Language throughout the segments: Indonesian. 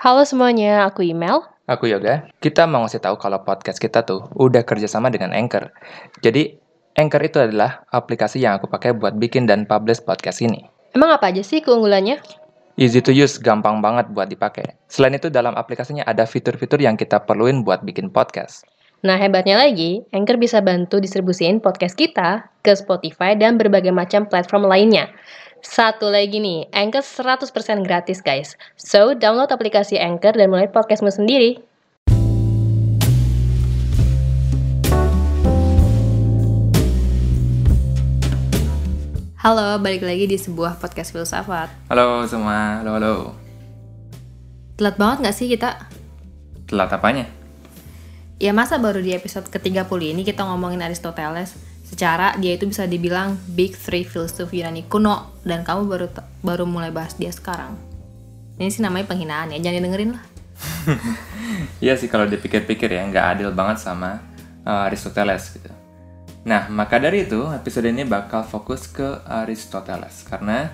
Halo semuanya, aku Email. Aku Yoga. Kita mau ngasih tahu kalau podcast kita tuh udah kerjasama dengan Anchor. Jadi, Anchor itu adalah aplikasi yang aku pakai buat bikin dan publish podcast ini. Emang apa aja sih keunggulannya? Easy to use, gampang banget buat dipakai. Selain itu, dalam aplikasinya ada fitur-fitur yang kita perluin buat bikin podcast. Nah, hebatnya lagi, Anchor bisa bantu distribusiin podcast kita ke Spotify dan berbagai macam platform lainnya. Satu lagi nih, Anchor 100% gratis guys. So, download aplikasi Anchor dan mulai podcastmu sendiri. Halo, balik lagi di sebuah podcast filsafat. Halo semua, halo halo. Telat banget gak sih kita? Telat apanya? Ya masa baru di episode ke-30 ini kita ngomongin Aristoteles? Secara dia itu bisa dibilang big three filsuf Yunani kuno dan kamu baru baru mulai bahas dia sekarang. Ini sih namanya penghinaan ya, jangan dengerin lah. Iya sih kalau dipikir-pikir ya nggak adil banget sama uh, Aristoteles gitu. Nah maka dari itu episode ini bakal fokus ke Aristoteles karena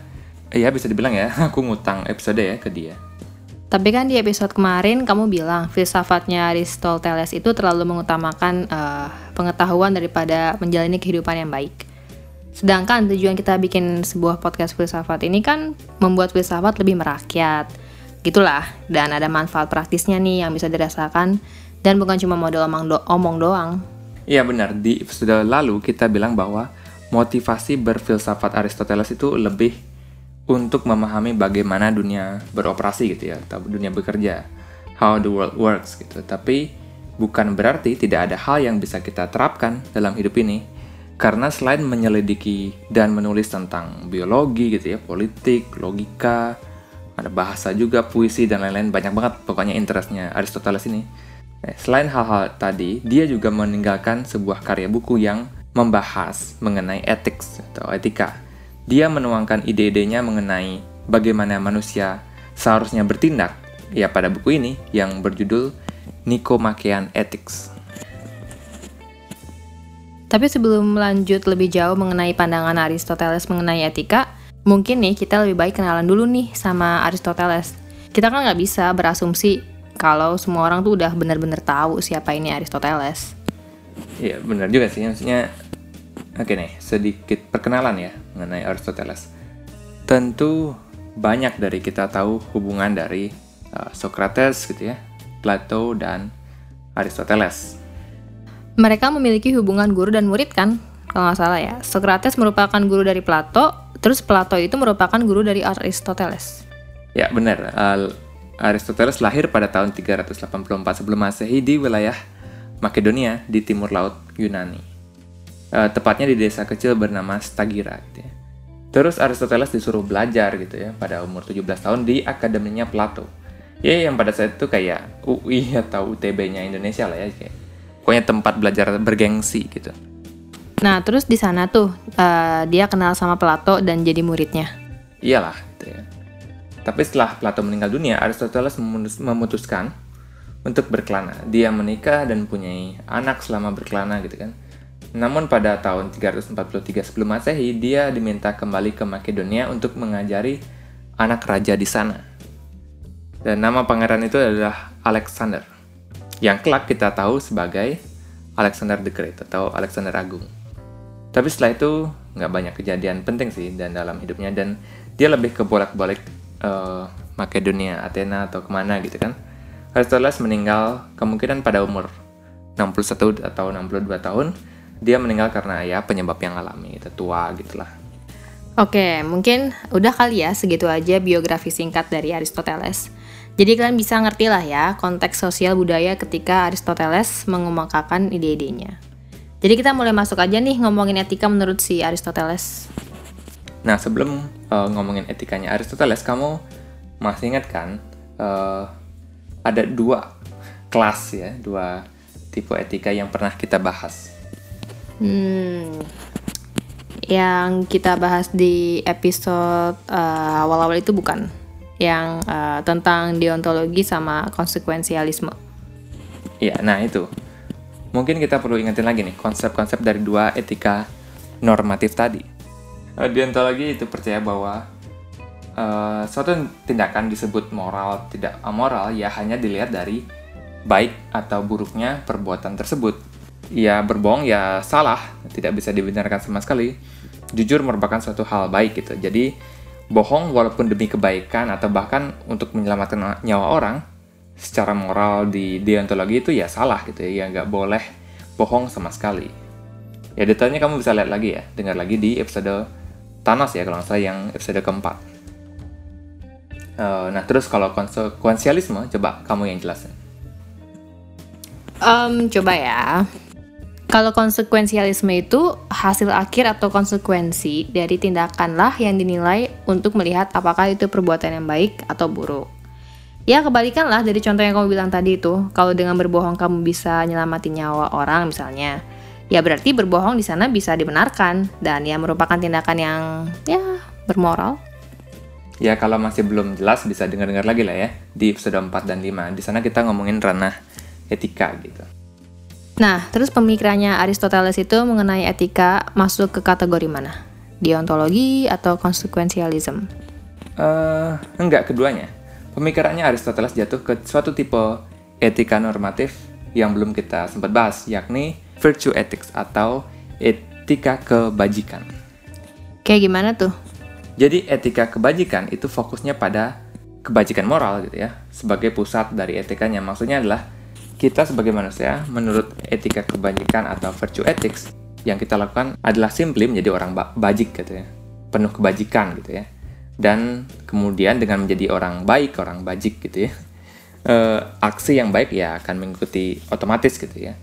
ya bisa dibilang ya aku ngutang episode ya ke dia. Tapi kan di episode kemarin kamu bilang filsafatnya Aristoteles itu terlalu mengutamakan uh, pengetahuan daripada menjalani kehidupan yang baik. Sedangkan tujuan kita bikin sebuah podcast filsafat ini kan membuat filsafat lebih merakyat. Gitulah, dan ada manfaat praktisnya nih yang bisa dirasakan dan bukan cuma model omong, do omong doang. Iya benar, di episode lalu kita bilang bahwa motivasi berfilsafat Aristoteles itu lebih untuk memahami bagaimana dunia beroperasi gitu ya, atau dunia bekerja, how the world works gitu. Tapi bukan berarti tidak ada hal yang bisa kita terapkan dalam hidup ini. Karena selain menyelidiki dan menulis tentang biologi gitu ya, politik, logika, ada bahasa juga, puisi dan lain-lain banyak banget pokoknya interestnya Aristoteles ini. Eh, selain hal-hal tadi, dia juga meninggalkan sebuah karya buku yang membahas mengenai etik atau etika. Dia menuangkan ide-idenya mengenai bagaimana manusia seharusnya bertindak ya pada buku ini yang berjudul Nicomachean Ethics. Tapi sebelum lanjut lebih jauh mengenai pandangan Aristoteles mengenai etika, mungkin nih kita lebih baik kenalan dulu nih sama Aristoteles. Kita kan nggak bisa berasumsi kalau semua orang tuh udah bener-bener tahu siapa ini Aristoteles. Iya benar juga sih, maksudnya oke nih sedikit perkenalan ya mengenai Aristoteles. Tentu banyak dari kita tahu hubungan dari uh, Socrates gitu ya, Plato dan Aristoteles. Mereka memiliki hubungan guru dan murid kan? Kalau nggak salah ya. Socrates merupakan guru dari Plato, terus Plato itu merupakan guru dari Aristoteles. Ya benar, uh, Aristoteles lahir pada tahun 384 sebelum masehi di wilayah Makedonia di timur laut Yunani. Uh, tepatnya di desa kecil bernama Stagira. Gitu ya. Terus Aristoteles disuruh belajar gitu ya pada umur 17 tahun di akademinya Plato. Ya yang pada saat itu kayak UI atau UTB-nya Indonesia lah ya kayak pokoknya tempat belajar bergengsi gitu. Nah, terus di sana tuh uh, dia kenal sama Plato dan jadi muridnya. Iyalah, gitu ya. Tapi setelah Plato meninggal dunia, Aristoteles memutuskan untuk berkelana. Dia menikah dan punya anak selama berkelana gitu kan. Namun pada tahun 343 sebelum Masehi, dia diminta kembali ke Makedonia untuk mengajari anak raja di sana. Dan nama pangeran itu adalah Alexander yang kelak kita tahu sebagai Alexander the Great atau Alexander Agung. Tapi setelah itu nggak banyak kejadian penting sih dan dalam hidupnya dan dia lebih ke bolak-balik uh, Makedonia, Athena atau ke mana gitu kan. Aristoteles meninggal kemungkinan pada umur 61 atau 62 tahun. Dia meninggal karena ya penyebab yang alami, itu tua gitulah. Oke, mungkin udah kali ya segitu aja biografi singkat dari Aristoteles. Jadi kalian bisa ngerti lah ya konteks sosial budaya ketika Aristoteles mengemukakan ide-idenya. Jadi kita mulai masuk aja nih ngomongin etika menurut si Aristoteles. Nah sebelum uh, ngomongin etikanya Aristoteles, kamu masih ingat kan uh, ada dua kelas ya, dua tipe etika yang pernah kita bahas. Hmm, yang kita bahas di episode uh, awal-awal itu bukan? yang uh, tentang deontologi sama konsekuensialisme. Iya, nah itu. Mungkin kita perlu ingetin lagi nih konsep-konsep dari dua etika normatif tadi. Uh, deontologi itu percaya bahwa uh, suatu tindakan disebut moral tidak amoral ya hanya dilihat dari baik atau buruknya perbuatan tersebut. Ya berbohong ya salah, tidak bisa dibenarkan sama sekali. Jujur merupakan suatu hal baik gitu. Jadi bohong walaupun demi kebaikan atau bahkan untuk menyelamatkan nyawa orang secara moral di deontologi itu ya salah gitu ya, ya nggak boleh bohong sama sekali. Ya detailnya kamu bisa lihat lagi ya, dengar lagi di episode Thanos ya kalau nggak salah yang episode keempat. Uh, nah terus kalau konsekuensialisme coba kamu yang jelasin. Um, coba ya. Kalau konsekuensialisme itu hasil akhir atau konsekuensi dari tindakan lah yang dinilai untuk melihat apakah itu perbuatan yang baik atau buruk. Ya kebalikanlah dari contoh yang kamu bilang tadi itu, kalau dengan berbohong kamu bisa nyelamatin nyawa orang misalnya, ya berarti berbohong di sana bisa dibenarkan dan ya merupakan tindakan yang ya bermoral. Ya kalau masih belum jelas bisa dengar-dengar lagi lah ya di episode 4 dan 5. Di sana kita ngomongin ranah etika gitu. Nah, terus pemikirannya Aristoteles itu mengenai etika masuk ke kategori mana? Deontologi atau konsekuensialisme? Uh, enggak, keduanya. Pemikirannya Aristoteles jatuh ke suatu tipe etika normatif yang belum kita sempat bahas, yakni virtue ethics atau etika kebajikan. Kayak gimana tuh? Jadi etika kebajikan itu fokusnya pada kebajikan moral gitu ya, sebagai pusat dari etikanya. Maksudnya adalah kita sebagai manusia, menurut etika kebajikan atau virtue ethics, yang kita lakukan adalah simply menjadi orang bajik gitu ya, penuh kebajikan gitu ya. Dan kemudian dengan menjadi orang baik, orang bajik gitu ya, e, aksi yang baik ya akan mengikuti otomatis gitu ya.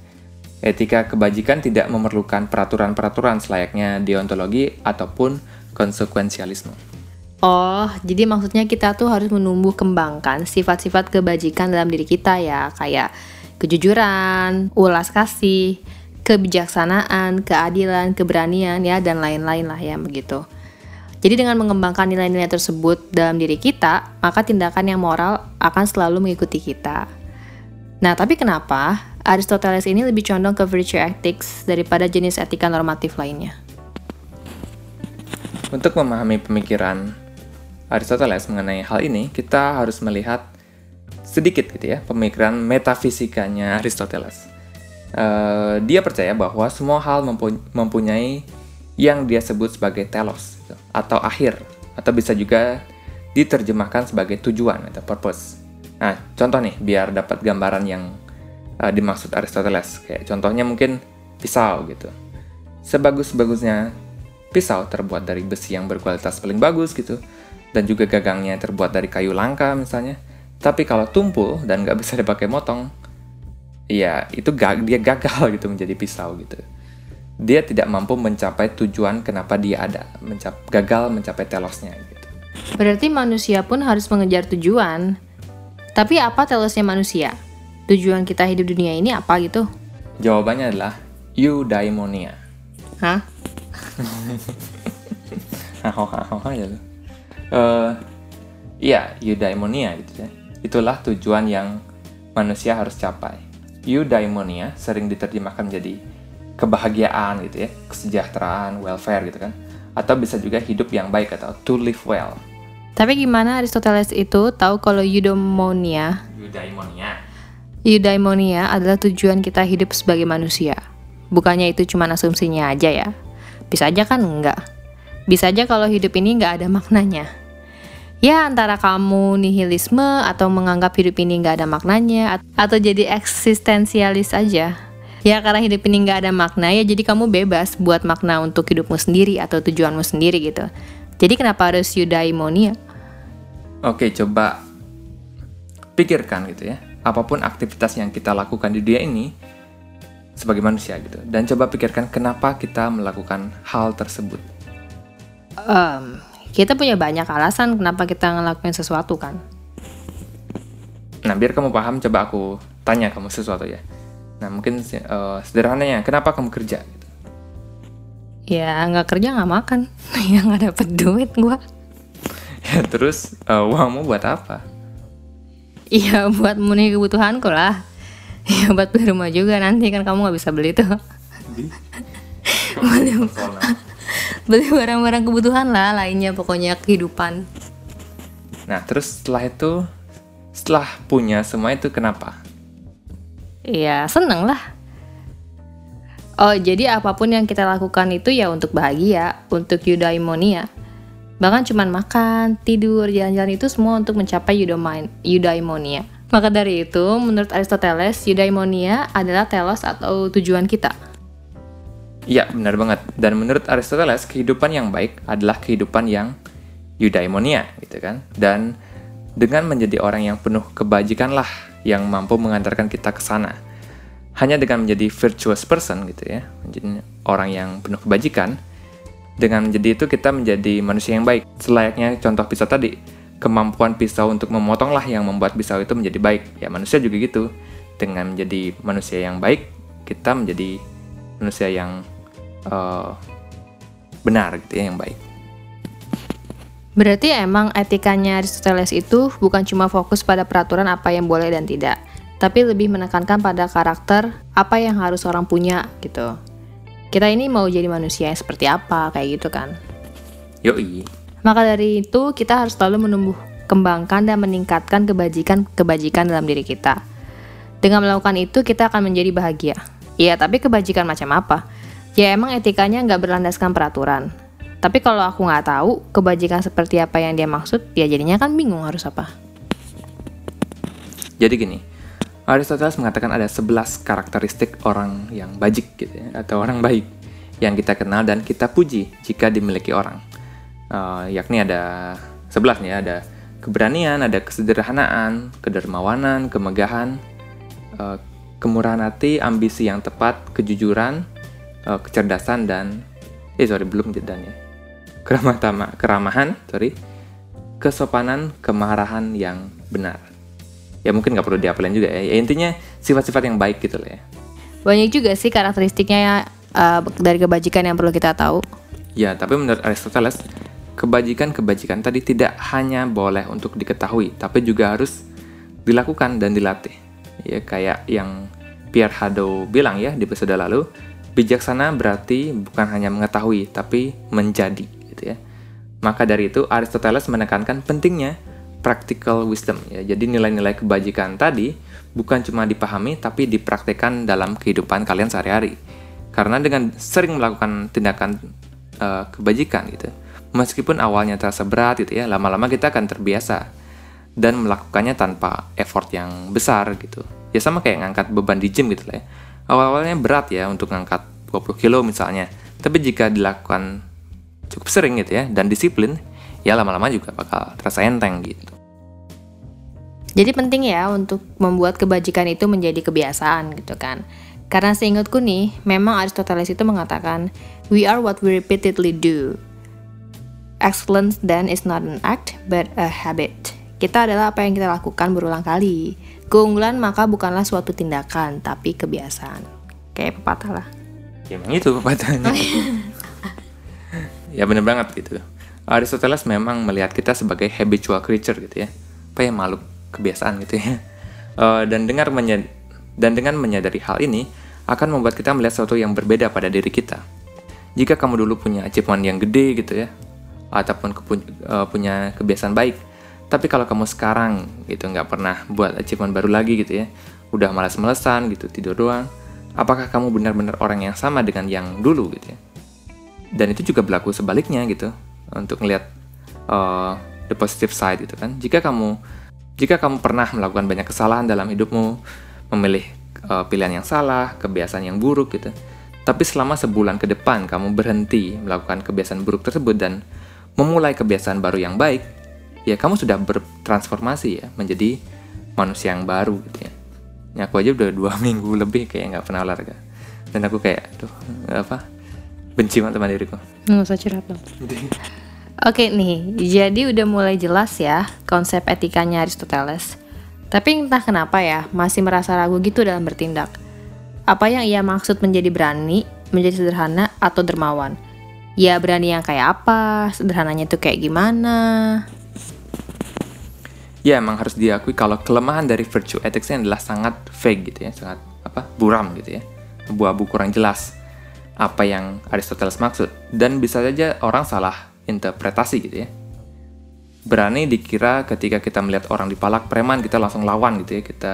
Etika kebajikan tidak memerlukan peraturan-peraturan selayaknya deontologi ataupun konsekuensialisme. Oh, jadi maksudnya kita tuh harus menumbuh kembangkan sifat-sifat kebajikan dalam diri kita ya, kayak kejujuran, ulas kasih, kebijaksanaan, keadilan, keberanian ya dan lain-lain lah ya begitu. Jadi dengan mengembangkan nilai-nilai tersebut dalam diri kita, maka tindakan yang moral akan selalu mengikuti kita. Nah, tapi kenapa Aristoteles ini lebih condong ke virtue ethics daripada jenis etika normatif lainnya? Untuk memahami pemikiran Aristoteles mengenai hal ini, kita harus melihat sedikit gitu ya pemikiran metafisikanya Aristoteles. Uh, dia percaya bahwa semua hal mempunyai yang dia sebut sebagai telos gitu, atau akhir atau bisa juga diterjemahkan sebagai tujuan atau purpose. Nah, contoh nih biar dapat gambaran yang uh, dimaksud Aristoteles. Kayak contohnya mungkin pisau gitu. Sebagus-bagusnya pisau terbuat dari besi yang berkualitas paling bagus gitu dan juga gagangnya terbuat dari kayu langka misalnya tapi kalau tumpul dan nggak bisa dipakai motong, ya itu gag dia gagal gitu menjadi pisau gitu. Dia tidak mampu mencapai tujuan kenapa dia ada, mencap gagal mencapai telosnya gitu. Berarti manusia pun harus mengejar tujuan. Tapi apa telosnya manusia? Tujuan kita hidup dunia ini apa gitu? Jawabannya adalah eudaimonia. Hah? Hahaha ya lo. Uh, iya, eudaimonia gitu ya Itulah tujuan yang manusia harus capai. Eudaimonia sering diterjemahkan menjadi kebahagiaan gitu ya, kesejahteraan, welfare gitu kan. Atau bisa juga hidup yang baik atau to live well. Tapi gimana Aristoteles itu tahu kalau eudaimonia? Eudaimonia. Eudaimonia adalah tujuan kita hidup sebagai manusia. Bukannya itu cuma asumsinya aja ya. Bisa aja kan enggak. Bisa aja kalau hidup ini nggak ada maknanya ya antara kamu nihilisme atau menganggap hidup ini nggak ada maknanya atau jadi eksistensialis aja. Ya karena hidup ini nggak ada makna ya jadi kamu bebas buat makna untuk hidupmu sendiri atau tujuanmu sendiri gitu. Jadi kenapa harus eudaimonia? Oke coba pikirkan gitu ya. Apa pun aktivitas yang kita lakukan di dunia ini sebagai manusia gitu. Dan coba pikirkan kenapa kita melakukan hal tersebut. Um, kita punya banyak alasan kenapa kita ngelakuin sesuatu kan. Nah, biar kamu paham, coba aku tanya kamu sesuatu ya. Nah, mungkin uh, sederhananya, kenapa kamu kerja? Ya, nggak kerja nggak makan. ya nggak dapet duit gua. ya, terus uh, uangmu buat apa? Iya, buat memenuhi kebutuhanku lah. Ya, buat beli rumah juga nanti kan kamu nggak bisa beli tuh. beli, beli barang-barang kebutuhan lah lainnya pokoknya kehidupan Nah, terus setelah itu, setelah punya semua itu kenapa? Iya, seneng lah. Oh, jadi apa pun yang kita lakukan itu ya untuk bahagia, untuk eudaimonia. Bahkan cuman makan, tidur, jalan-jalan itu semua untuk mencapai eudaimonia. Maka dari itu, menurut Aristoteles, eudaimonia adalah telos atau tujuan kita. Iya, benar banget. Dan menurut Aristoteles, kehidupan yang baik adalah kehidupan yang eudaimonia, gitu kan. Dan dengan menjadi orang yang penuh kebajikan lah yang mampu mengantarkan kita ke sana. Hanya dengan menjadi virtuous person gitu ya, menjadi orang yang penuh kebajikan, dengan menjadi itu kita menjadi manusia yang baik. Selayaknya contoh pisau tadi, kemampuan pisau untuk memotonglah yang membuat pisau itu menjadi baik. Ya manusia juga gitu. Dengan menjadi manusia yang baik, kita menjadi manusia yang uh, benar gitu ya, yang baik. Berarti emang etikanya Aristoteles itu bukan cuma fokus pada peraturan apa yang boleh dan tidak, tapi lebih menekankan pada karakter apa yang harus orang punya gitu. Kita ini mau jadi manusia yang seperti apa kayak gitu kan? Yoi. Maka dari itu, kita harus selalu menumbuh kembangkan dan meningkatkan kebajikan-kebajikan dalam diri kita. Dengan melakukan itu, kita akan menjadi bahagia. Iya, tapi kebajikan macam apa? Ya emang etikanya nggak berlandaskan peraturan. Tapi kalau aku nggak tahu kebajikan seperti apa yang dia maksud, ya jadinya kan bingung harus apa. Jadi gini, Aristoteles mengatakan ada 11 karakteristik orang yang bajik gitu ya, atau orang baik yang kita kenal dan kita puji jika dimiliki orang uh, yakni ada sebelas nih ada keberanian, ada kesederhanaan, kedermawanan, kemegahan, uh, kemurahan hati, ambisi yang tepat, kejujuran, uh, kecerdasan dan eh sorry belum dan ya keramahan, keramahan sorry kesopanan, kemarahan yang benar. Ya mungkin nggak perlu diapelin juga ya. ya intinya sifat-sifat yang baik gitu lah ya. Banyak juga sih karakteristiknya ya, uh, dari kebajikan yang perlu kita tahu. Ya, tapi menurut Aristoteles, kebajikan-kebajikan tadi tidak hanya boleh untuk diketahui, tapi juga harus dilakukan dan dilatih. Ya, kayak yang Pierre Hadot bilang ya di episode lalu, bijaksana berarti bukan hanya mengetahui, tapi menjadi, gitu ya. Maka dari itu Aristoteles menekankan pentingnya practical wisdom ya. Jadi nilai-nilai kebajikan tadi bukan cuma dipahami tapi dipraktekkan dalam kehidupan kalian sehari-hari. Karena dengan sering melakukan tindakan uh, kebajikan gitu, Meskipun awalnya terasa berat gitu ya, lama-lama kita akan terbiasa dan melakukannya tanpa effort yang besar gitu. Ya sama kayak ngangkat beban di gym gitu lah ya. Awal-awalnya berat ya untuk ngangkat 20 kilo misalnya. Tapi jika dilakukan cukup sering gitu ya dan disiplin, ya lama-lama juga bakal terasa enteng gitu. Jadi penting ya untuk membuat kebajikan itu menjadi kebiasaan gitu kan. Karena seingatku nih, memang Aristoteles itu mengatakan, we are what we repeatedly do. Excellence then is not an act, but a habit. Kita adalah apa yang kita lakukan berulang kali. Keunggulan maka bukanlah suatu tindakan, tapi kebiasaan. Kayak pepatah lah. Ya emang itu pepatahnya. ya bener banget gitu. Aristoteles memang melihat kita sebagai habitual creature gitu ya. Apa ya makhluk kebiasaan gitu ya. Uh, dan dengar menyad dan dengan menyadari hal ini akan membuat kita melihat sesuatu yang berbeda pada diri kita. Jika kamu dulu punya achievement yang gede gitu ya, ataupun uh, punya kebiasaan baik. Tapi kalau kamu sekarang gitu nggak pernah buat achievement baru lagi gitu ya, udah malas-malesan gitu tidur doang, apakah kamu benar-benar orang yang sama dengan yang dulu gitu ya? Dan itu juga berlaku sebaliknya gitu untuk melihat uh, the positive side gitu kan. Jika kamu jika kamu pernah melakukan banyak kesalahan dalam hidupmu, memilih uh, pilihan yang salah, kebiasaan yang buruk gitu. Tapi selama sebulan ke depan kamu berhenti melakukan kebiasaan buruk tersebut dan memulai kebiasaan baru yang baik, ya kamu sudah bertransformasi ya menjadi manusia yang baru gitu ya. Ya aku aja udah dua minggu lebih kayak nggak pernah olahraga. Dan aku kayak, tuh apa, benci banget sama diriku. Nggak usah curhat dong. Oke nih, jadi udah mulai jelas ya konsep etikanya Aristoteles. Tapi entah kenapa ya, masih merasa ragu gitu dalam bertindak. Apa yang ia maksud menjadi berani, menjadi sederhana, atau dermawan? ya berani yang kayak apa, sederhananya tuh kayak gimana. Ya emang harus diakui kalau kelemahan dari virtue ethics adalah sangat vague gitu ya, sangat apa buram gitu ya, abu-abu kurang jelas apa yang Aristoteles maksud. Dan bisa saja orang salah interpretasi gitu ya. berani dikira ketika kita melihat orang dipalak preman kita langsung lawan gitu ya kita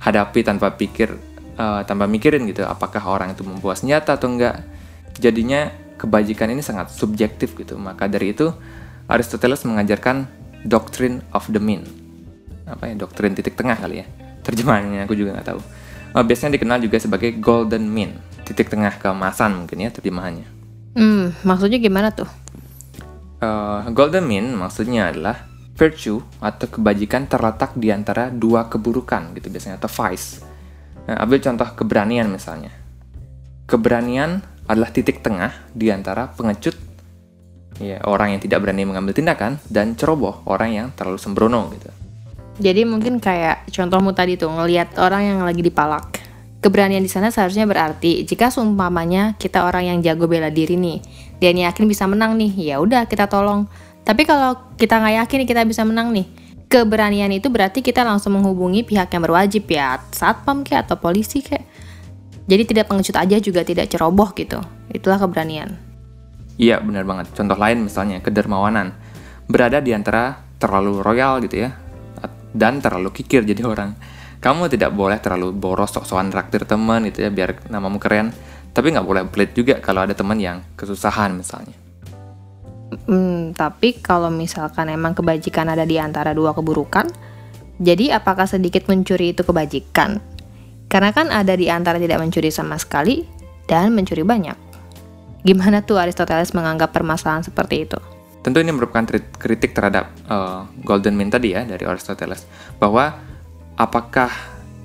hadapi tanpa pikir uh, tanpa mikirin gitu apakah orang itu membawa senjata atau enggak. Jadinya kebajikan ini sangat subjektif gitu. Maka dari itu Aristoteles mengajarkan doctrine of the mean. Apa ya? Doktrin titik tengah kali ya. Terjemahannya aku juga nggak tahu. Uh, biasanya dikenal juga sebagai golden mean. Titik tengah keemasan mungkin ya terjemahannya. Hmm maksudnya gimana tuh? Uh, golden mean maksudnya adalah virtue atau kebajikan terletak di antara dua keburukan gitu biasanya atau vice. Nah, ambil contoh keberanian misalnya. Keberanian adalah titik tengah di antara pengecut ya orang yang tidak berani mengambil tindakan dan ceroboh orang yang terlalu sembrono gitu. Jadi mungkin kayak contohmu tadi tuh ngelihat orang yang lagi dipalak. Keberanian di sana seharusnya berarti jika seumpamanya kita orang yang jago bela diri nih, dan yakin bisa menang nih, ya udah kita tolong. Tapi kalau kita nggak yakin kita bisa menang nih, keberanian itu berarti kita langsung menghubungi pihak yang berwajib ya, satpam kayak atau polisi kayak. Jadi tidak pengecut aja juga tidak ceroboh gitu. Itulah keberanian. Iya benar banget. Contoh lain misalnya kedermawanan. Berada di antara terlalu royal gitu ya, dan terlalu kikir jadi orang. Kamu tidak boleh terlalu boros sok-sokan traktir teman gitu ya biar namamu keren. Tapi nggak boleh pelit juga kalau ada teman yang kesusahan misalnya. Hmm, tapi kalau misalkan emang kebajikan ada di antara dua keburukan, jadi apakah sedikit mencuri itu kebajikan? Karena kan ada di antara tidak mencuri sama sekali dan mencuri banyak. Gimana tuh Aristoteles menganggap permasalahan seperti itu? Tentu ini merupakan kritik terhadap uh, Golden Mean tadi ya dari Aristoteles bahwa apakah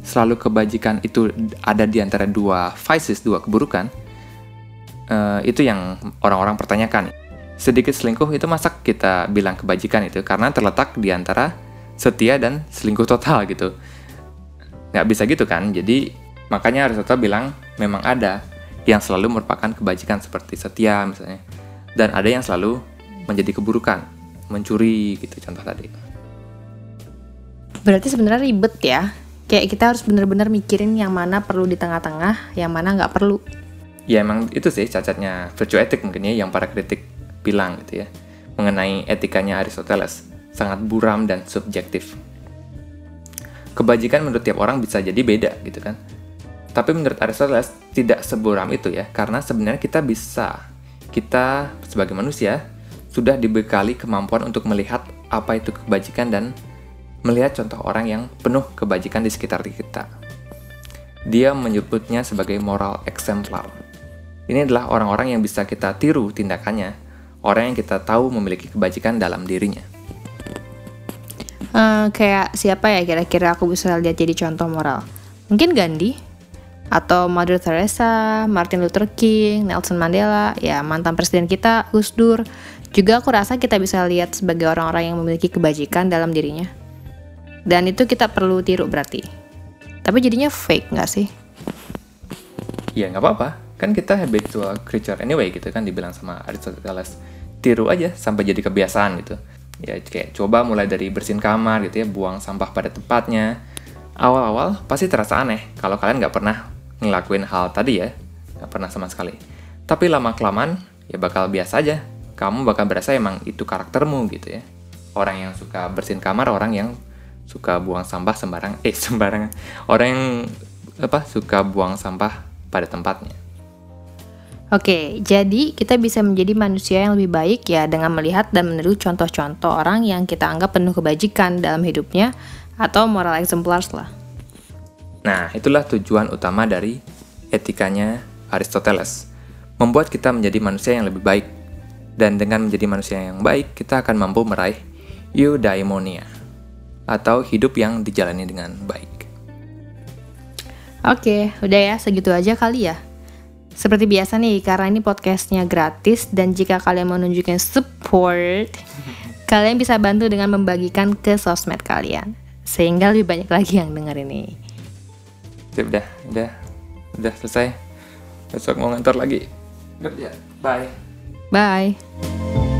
selalu kebajikan itu ada di antara dua vices, dua keburukan? Uh, itu yang orang-orang pertanyakan. Sedikit selingkuh itu masa kita bilang kebajikan itu karena terletak di antara setia dan selingkuh total gitu. Nggak bisa gitu kan? Jadi makanya Aristoteles bilang memang ada yang selalu merupakan kebajikan seperti setia misalnya. Dan ada yang selalu menjadi keburukan, mencuri gitu contoh tadi. Berarti sebenarnya ribet ya. Kayak kita harus benar-benar mikirin yang mana perlu di tengah-tengah, yang mana nggak perlu. Ya emang itu sih cacatnya virtue etik mungkin ya yang para kritik bilang gitu ya mengenai etikanya Aristoteles sangat buram dan subjektif. Kebajikan menurut tiap orang bisa jadi beda gitu kan. Tapi menurut Aristoteles tidak seburam itu ya karena sebenarnya kita bisa kita sebagai manusia sudah dibekali kemampuan untuk melihat apa itu kebajikan dan melihat contoh orang yang penuh kebajikan di sekitar kita. Dia menyebutnya sebagai moral exemplar. Ini adalah orang-orang yang bisa kita tiru tindakannya, orang yang kita tahu memiliki kebajikan dalam dirinya. Uh, kayak siapa ya kira-kira aku bisa lihat jadi contoh moral? Mungkin Gandhi, atau Mother Teresa, Martin Luther King, Nelson Mandela, ya mantan presiden kita, Gus Dur, juga aku rasa kita bisa lihat sebagai orang-orang yang memiliki kebajikan dalam dirinya. Dan itu kita perlu tiru berarti. Tapi jadinya fake nggak sih? Ya nggak apa-apa. Kan kita habitual creature anyway gitu kan dibilang sama Aristoteles. Tiru aja sampai jadi kebiasaan gitu. Ya kayak coba mulai dari bersihin kamar gitu ya, buang sampah pada tempatnya. Awal-awal pasti terasa aneh kalau kalian nggak pernah ngelakuin hal tadi ya. Nggak pernah sama sekali. Tapi lama-kelamaan ya bakal biasa aja kamu bakal berasa emang itu karaktermu gitu ya. Orang yang suka bersihin kamar, orang yang suka buang sampah sembarang, eh sembarangan. Orang yang apa suka buang sampah pada tempatnya. Oke, jadi kita bisa menjadi manusia yang lebih baik ya dengan melihat dan meniru contoh-contoh orang yang kita anggap penuh kebajikan dalam hidupnya atau moral exemplars lah. Nah, itulah tujuan utama dari etikanya Aristoteles. Membuat kita menjadi manusia yang lebih baik dan dengan menjadi manusia yang baik, kita akan mampu meraih eudaimonia atau hidup yang dijalani dengan baik. Oke, udah ya, segitu aja kali ya. Seperti biasa nih, karena ini podcastnya gratis dan jika kalian mau nunjukin support, kalian bisa bantu dengan membagikan ke sosmed kalian. Sehingga lebih banyak lagi yang denger ini. Udah, udah, udah selesai. Besok mau ngantor lagi. Kerja. Bye. Bye.